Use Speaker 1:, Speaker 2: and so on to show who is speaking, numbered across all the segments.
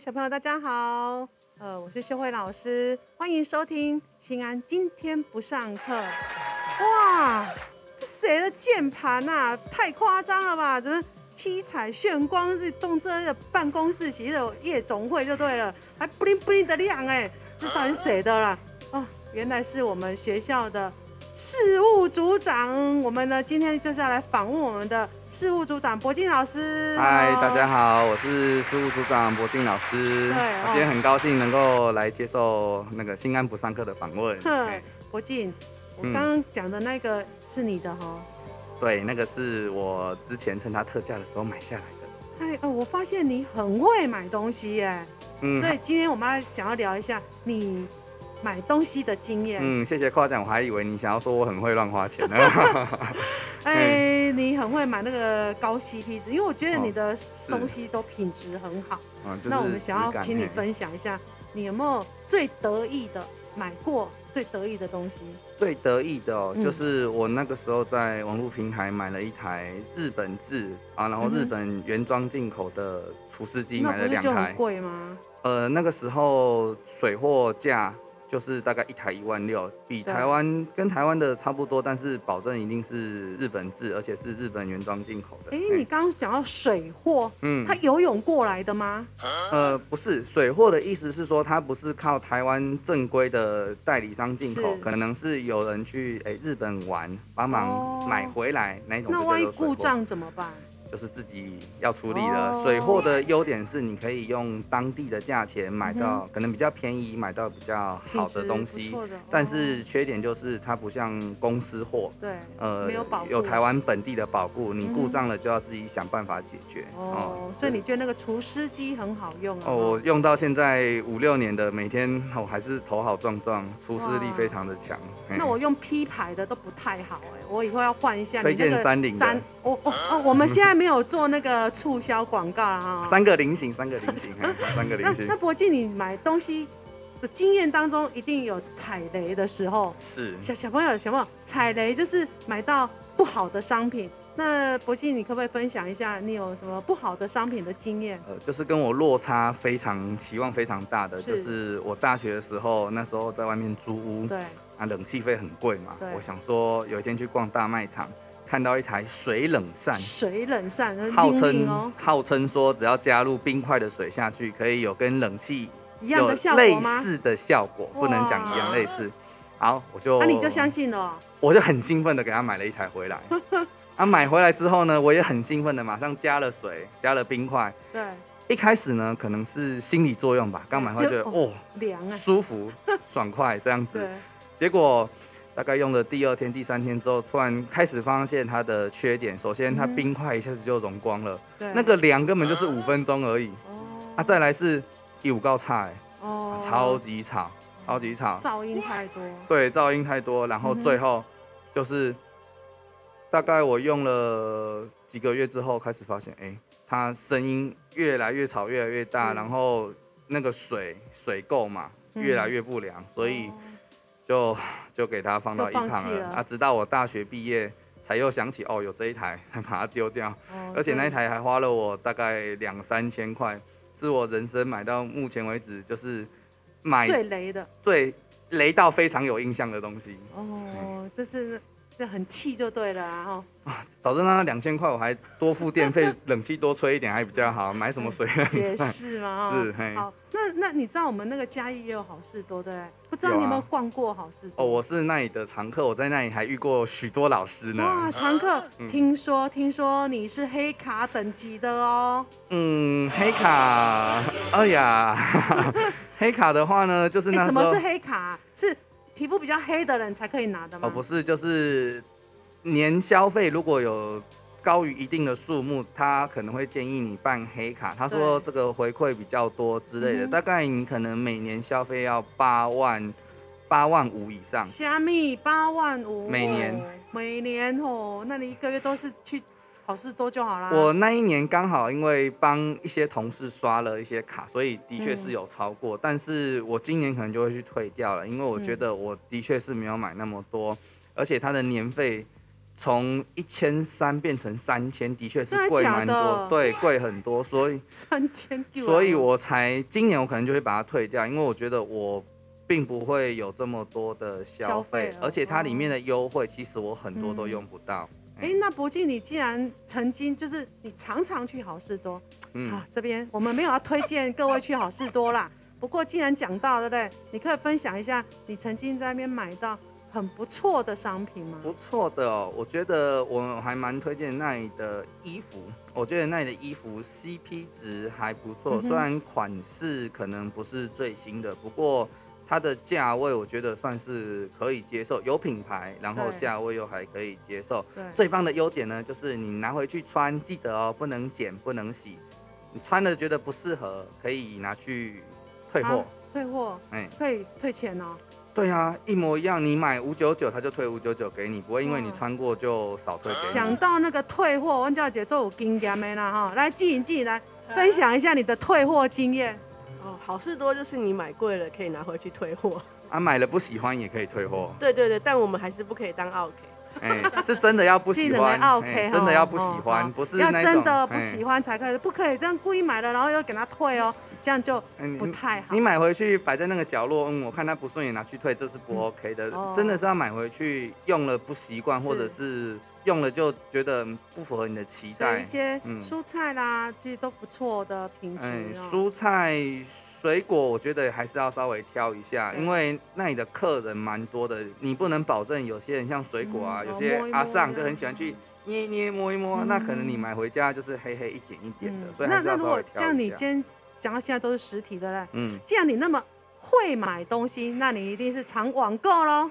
Speaker 1: 小朋友，大家好。呃，我是秀慧老师，欢迎收听新安今天不上课。哇，这谁的键盘呐？太夸张了吧？怎么七彩炫光？这动这办公室其实有夜总会就对了，还不灵不灵的亮哎，这到底谁的啦？哦，原来是我们学校的事务组长。我们呢，今天就是要来访问我们的。事务组长博静老师，
Speaker 2: 嗨，大家好，我是事务组长博静老师。
Speaker 1: 对，我
Speaker 2: 今天很高兴能够来接受那个新安不上课的访问。
Speaker 1: 博静，我刚刚讲的那个是你的哈？
Speaker 2: 对，那个是我之前趁它特价的时候买下来的。
Speaker 1: 哎，哦，我发现你很会买东西耶。嗯。所以今天我们要想要聊一下你。买东西的经验，
Speaker 2: 嗯，谢谢夸奖，我还以为你想要说我很会乱花钱呢。
Speaker 1: 哎，你很会买那个高 CP 值，因为我觉得你的东西都品质很好。那我们想要请你分享一下，你有没有最得意的买过最得意的东西？
Speaker 2: 最得意的哦，就是我那个时候在网络平台买了一台日本制啊，然后日本原装进口的厨师机，买了两台。
Speaker 1: 贵吗？
Speaker 2: 呃，那个时候水货价。就是大概一台一万六，比台湾跟台湾的差不多，但是保证一定是日本制，而且是日本原装进口的。
Speaker 1: 哎，你刚刚讲到水货，嗯，它游泳过来的吗？
Speaker 2: 呃，不是，水货的意思是说它不是靠台湾正规的代理商进口，可能是有人去哎日本玩，帮忙买回来那种。
Speaker 1: 那万一故障怎么办？
Speaker 2: 就是自己要处理了。水货的优点是你可以用当地的价钱买到，可能比较便宜，买到比较好的东西。但是缺点就是它不像公司货，
Speaker 1: 对，呃，没有保
Speaker 2: 有台湾本地的保护，你故障了就要自己想办法解决。
Speaker 1: 哦，所以你觉得那个除湿机很好用啊？
Speaker 2: 哦，我用到现在五六年的，每天我还是头好壮壮，除湿力非常的强。
Speaker 1: 那我用 P 牌的都不太好哎，我以后要换一下。
Speaker 2: 推荐三菱三，
Speaker 1: 我哦哦，我们现在。没有做那个促销广告了哈。
Speaker 2: 三个菱形，三个菱形，三个菱形。
Speaker 1: 那博进，你买东西的经验当中，一定有踩雷的时候。
Speaker 2: 是。
Speaker 1: 小小朋友，小朋友，踩雷就是买到不好的商品。那博进，你可不可以分享一下，你有什么不好的商品的经验？
Speaker 2: 呃，就是跟我落差非常、期望非常大的，就是我大学的时候，那时候在外面租屋，
Speaker 1: 对，
Speaker 2: 啊，冷气费很贵嘛。我想说，有一天去逛大卖场。看到一台水冷扇，
Speaker 1: 水冷扇，
Speaker 2: 号称号称说只要加入冰块的水下去，可以有跟冷气
Speaker 1: 一样的效
Speaker 2: 果类似的效果，不能讲一样类似。好，我就
Speaker 1: 那你就相信了，
Speaker 2: 我就很兴奋的给他买了一台回来。啊，买回来之后呢，我也很兴奋的马上加了水，加了冰块。
Speaker 1: 对，
Speaker 2: 一开始呢，可能是心理作用吧，刚买回来觉得哦
Speaker 1: 凉啊，
Speaker 2: 舒服爽快这样子，结果。大概用了第二天、第三天之后，突然开始发现它的缺点。首先，它冰块一下子就融光了，那个凉根本就是五分钟而已。哦。啊，再来是一五高菜，哦，超级吵，超级吵，
Speaker 1: 噪音太多。
Speaker 2: 对，噪音太多。然后最后就是，大概我用了几个月之后，开始发现，哎，它声音越来越吵，越来越大，然后那个水水垢嘛，越来越不良，所以。就就给它放到一旁了啊！直到我大学毕业，才又想起哦，有这一台，还把它丢掉。而且那一台还花了我大概两三千块，是我人生买到目前为止就是买
Speaker 1: 最雷的，
Speaker 2: 最雷到非常有印象的东西。
Speaker 1: 哦，这是。就很气就对了啊！
Speaker 2: 啊，早知道那两千块，我还多付电费，冷气多吹一点还比较好。买什么水冷
Speaker 1: 也是吗？
Speaker 2: 是，
Speaker 1: 好。那那你知道我们那个嘉义也有好事多对？不知道你有没有逛过好事多？
Speaker 2: 哦，我是那里的常客，我在那里还遇过许多老师呢。
Speaker 1: 哇，常客，听说听说你是黑卡等级的哦。
Speaker 2: 嗯，黑卡，哎呀，黑卡的话呢，就是那
Speaker 1: 什么是黑卡？是。皮肤比较黑的人才可以拿的吗？
Speaker 2: 哦，不是，就是年消费如果有高于一定的数目，他可能会建议你办黑卡。他说这个回馈比较多之类的，大概你可能每年消费要八万八万五以上。
Speaker 1: 虾米八万五？
Speaker 2: 每年？
Speaker 1: 每年哦，那你一个月都是去？好事多就好啦。
Speaker 2: 我那一年刚好因为帮一些同事刷了一些卡，所以的确是有超过。但是我今年可能就会去退掉了，因为我觉得我的确是没有买那么多，而且它的年费从一千三变成三千，的确是贵蛮多，对，贵很多，所以
Speaker 1: 三千九，
Speaker 2: 所以我才今年我可能就会把它退掉，因为我觉得我并不会有这么多的消
Speaker 1: 消费
Speaker 2: 而且它里面的优惠其实我很多都
Speaker 1: 嗯
Speaker 2: 用不到。
Speaker 1: 哎，那博静，你既然曾经就是你常常去好事多，
Speaker 2: 嗯
Speaker 1: 啊，这边我们没有要推荐各位去好事多啦。不过既然讲到，对不对？你可以分享一下你曾经在那边买到很不错的商品吗？
Speaker 2: 不错的哦，我觉得我还蛮推荐那里的衣服。我觉得那里的衣服 CP 值还不错，
Speaker 1: 嗯
Speaker 2: 虽然款式可能不是最新的，不过它的价位我觉得算是可以接受，有品牌，然后
Speaker 1: 对
Speaker 2: 价位又还可以接受。
Speaker 1: 对，
Speaker 2: 最棒的优点呢，就是你拿回去穿，记得哦，不能剪，不能洗。你穿了觉得不适合，可以拿去退货
Speaker 1: 啊。退货
Speaker 2: 哎、
Speaker 1: 可以退钱哦。
Speaker 2: 对啊，一模一样。你买五九九，他就退五九九给你，不会因为你穿过就少退给你。
Speaker 1: 讲到那个退货，温教姐做有经验的啦哈，来记一记，来分享一下你的退货经验。
Speaker 3: 哦，好事多就是你买贵了可以拿回去退货。
Speaker 2: 啊，买了不喜欢也可以退货。
Speaker 3: 对对对，但我们还是不可以当 OK。
Speaker 2: 哎、是真的要不喜欢，真的要不喜
Speaker 1: 哦
Speaker 2: 欢，
Speaker 1: 好
Speaker 2: 不是
Speaker 1: 要真的不
Speaker 2: 哎
Speaker 1: 喜欢才可以，不可以这样故意买了，然后又给他退哦，这样就不太好
Speaker 2: 你。买回去摆在那个角落，嗯，我看他不顺眼拿去退，这是不 OK 的。
Speaker 1: 哦
Speaker 2: 真的是要买回去用了不习惯，或者是用了就觉得嗯不符合你的期待
Speaker 1: 一。些
Speaker 2: 嗯
Speaker 1: 蔬菜啦，其实都不错的品质。
Speaker 2: 蔬菜、水果，我觉得还是要稍微挑一下，因为那里的客人蛮多的，你不能保证有些人像水果啊，
Speaker 1: 嗯
Speaker 2: 有些阿尚就很喜欢去捏一捏、摸一摸，
Speaker 1: 嗯。
Speaker 2: 那可能你买回家就是黑黑一点一点的，所以还
Speaker 1: 那那如
Speaker 2: 是要稍微
Speaker 1: 果这样，
Speaker 2: 挑一下。
Speaker 1: 你今天讲到现在都是实体的嘞，
Speaker 2: 嗯，
Speaker 1: 既然你那么会买东西，那你一定是常网购喽。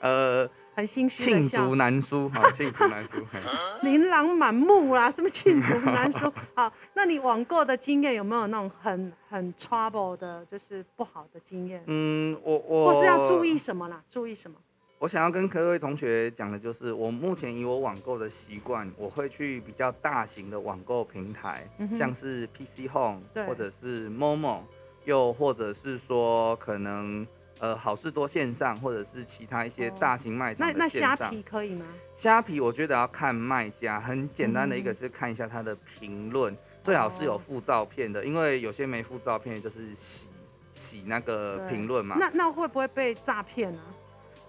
Speaker 2: 呃，
Speaker 1: 很心虚
Speaker 2: 罄竹，难书，好，罄竹难书。嘿
Speaker 1: 琳琅满目啦，什么罄竹难书。好，那你网购的经验有没有那种很很 trouble 的，就是不好的经验？
Speaker 2: 嗯，我我
Speaker 1: 或是要注意什么啦？注意什么？
Speaker 2: 我想要跟各位同学讲的就是，我目前以我网购的习惯，我会去比较大型的网购平台，
Speaker 1: 嗯
Speaker 2: 像是 PC Home
Speaker 1: 对
Speaker 2: 或者是 Momo，又或者是说可能呃好事多线上，或者是其他一些
Speaker 1: 哦
Speaker 2: 大型卖场
Speaker 1: 那那虾。皮可以吗？
Speaker 2: 虾皮我觉得要看卖家，很简单的一个
Speaker 1: 嗯
Speaker 2: 是看一下他的评论，最好是有
Speaker 1: 哦
Speaker 2: 附照片的，因为有些没附照片就是洗洗那个评论嘛。
Speaker 1: 那那会不会被诈骗啊？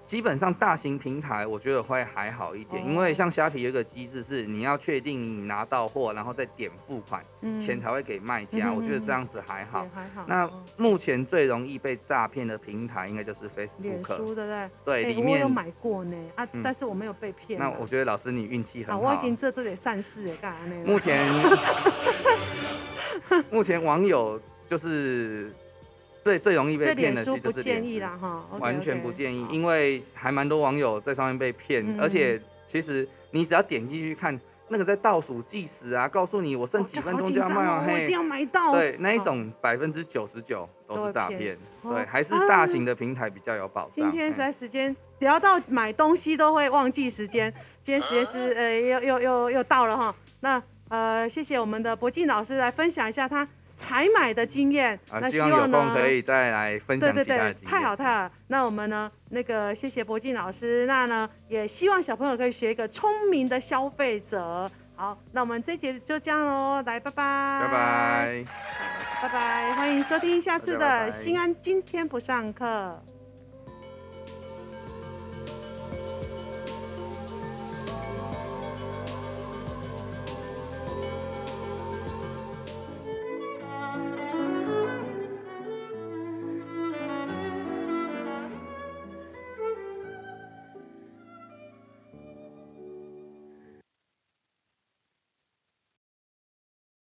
Speaker 2: 基本上大型平台我觉得会还好一点，
Speaker 1: 哦
Speaker 2: 因为像虾皮有一个机制是你要确定你拿到货，然后再点付款，
Speaker 1: 嗯
Speaker 2: 钱才会给卖家。
Speaker 1: 嗯
Speaker 2: 我觉得这样子还好
Speaker 1: 也。还好。
Speaker 2: 那
Speaker 1: 哦
Speaker 2: 目前最容易被诈骗的平台应该就是
Speaker 1: 脸
Speaker 2: Facebook，
Speaker 1: 书对不对？
Speaker 2: 对，
Speaker 1: 哎
Speaker 2: 里面
Speaker 1: 我有买过呢啊，
Speaker 2: 嗯
Speaker 1: 但是我没有被骗啊。
Speaker 2: 那我觉得老师你运气很
Speaker 1: 啊，
Speaker 2: 好。
Speaker 1: 我已经这做点善事哎，干啥呢？
Speaker 2: 目前 目前网友就是最最容易被骗的，
Speaker 1: 脸书
Speaker 2: 其实就是
Speaker 1: 不建议啦哈，
Speaker 2: 完全不建议，因为还蛮多网友在上面被骗，
Speaker 1: 嗯
Speaker 2: 而且其实你只要点进去看，那个在倒数计时啊，告诉你我剩几分钟就要卖完，，嘿，
Speaker 1: 我一定要买到。
Speaker 2: 对，那一
Speaker 1: 哦
Speaker 2: 种百分之九十九都是诈骗，
Speaker 1: 哦
Speaker 2: 对，还是
Speaker 1: 啊
Speaker 2: 大型的平台比较有保障。嘿
Speaker 1: 今天实在时间聊到买东西都会忘记时间，今天时间是呃又又又又到了哈。那呃谢谢我们的博静老师来分享一下他采买的经验。
Speaker 2: 啊，
Speaker 1: 那
Speaker 2: 希望
Speaker 1: 呢
Speaker 2: 空可以再来分享
Speaker 1: 对对。太好太好。那我们呢，那个谢谢博静老师，那呢也希望小朋友可以学一个聪明的消费者。好，那我们这一节就这样喽，来，拜拜，
Speaker 2: 拜拜。
Speaker 1: 拜拜，欢迎收听下次的新安今天不上课。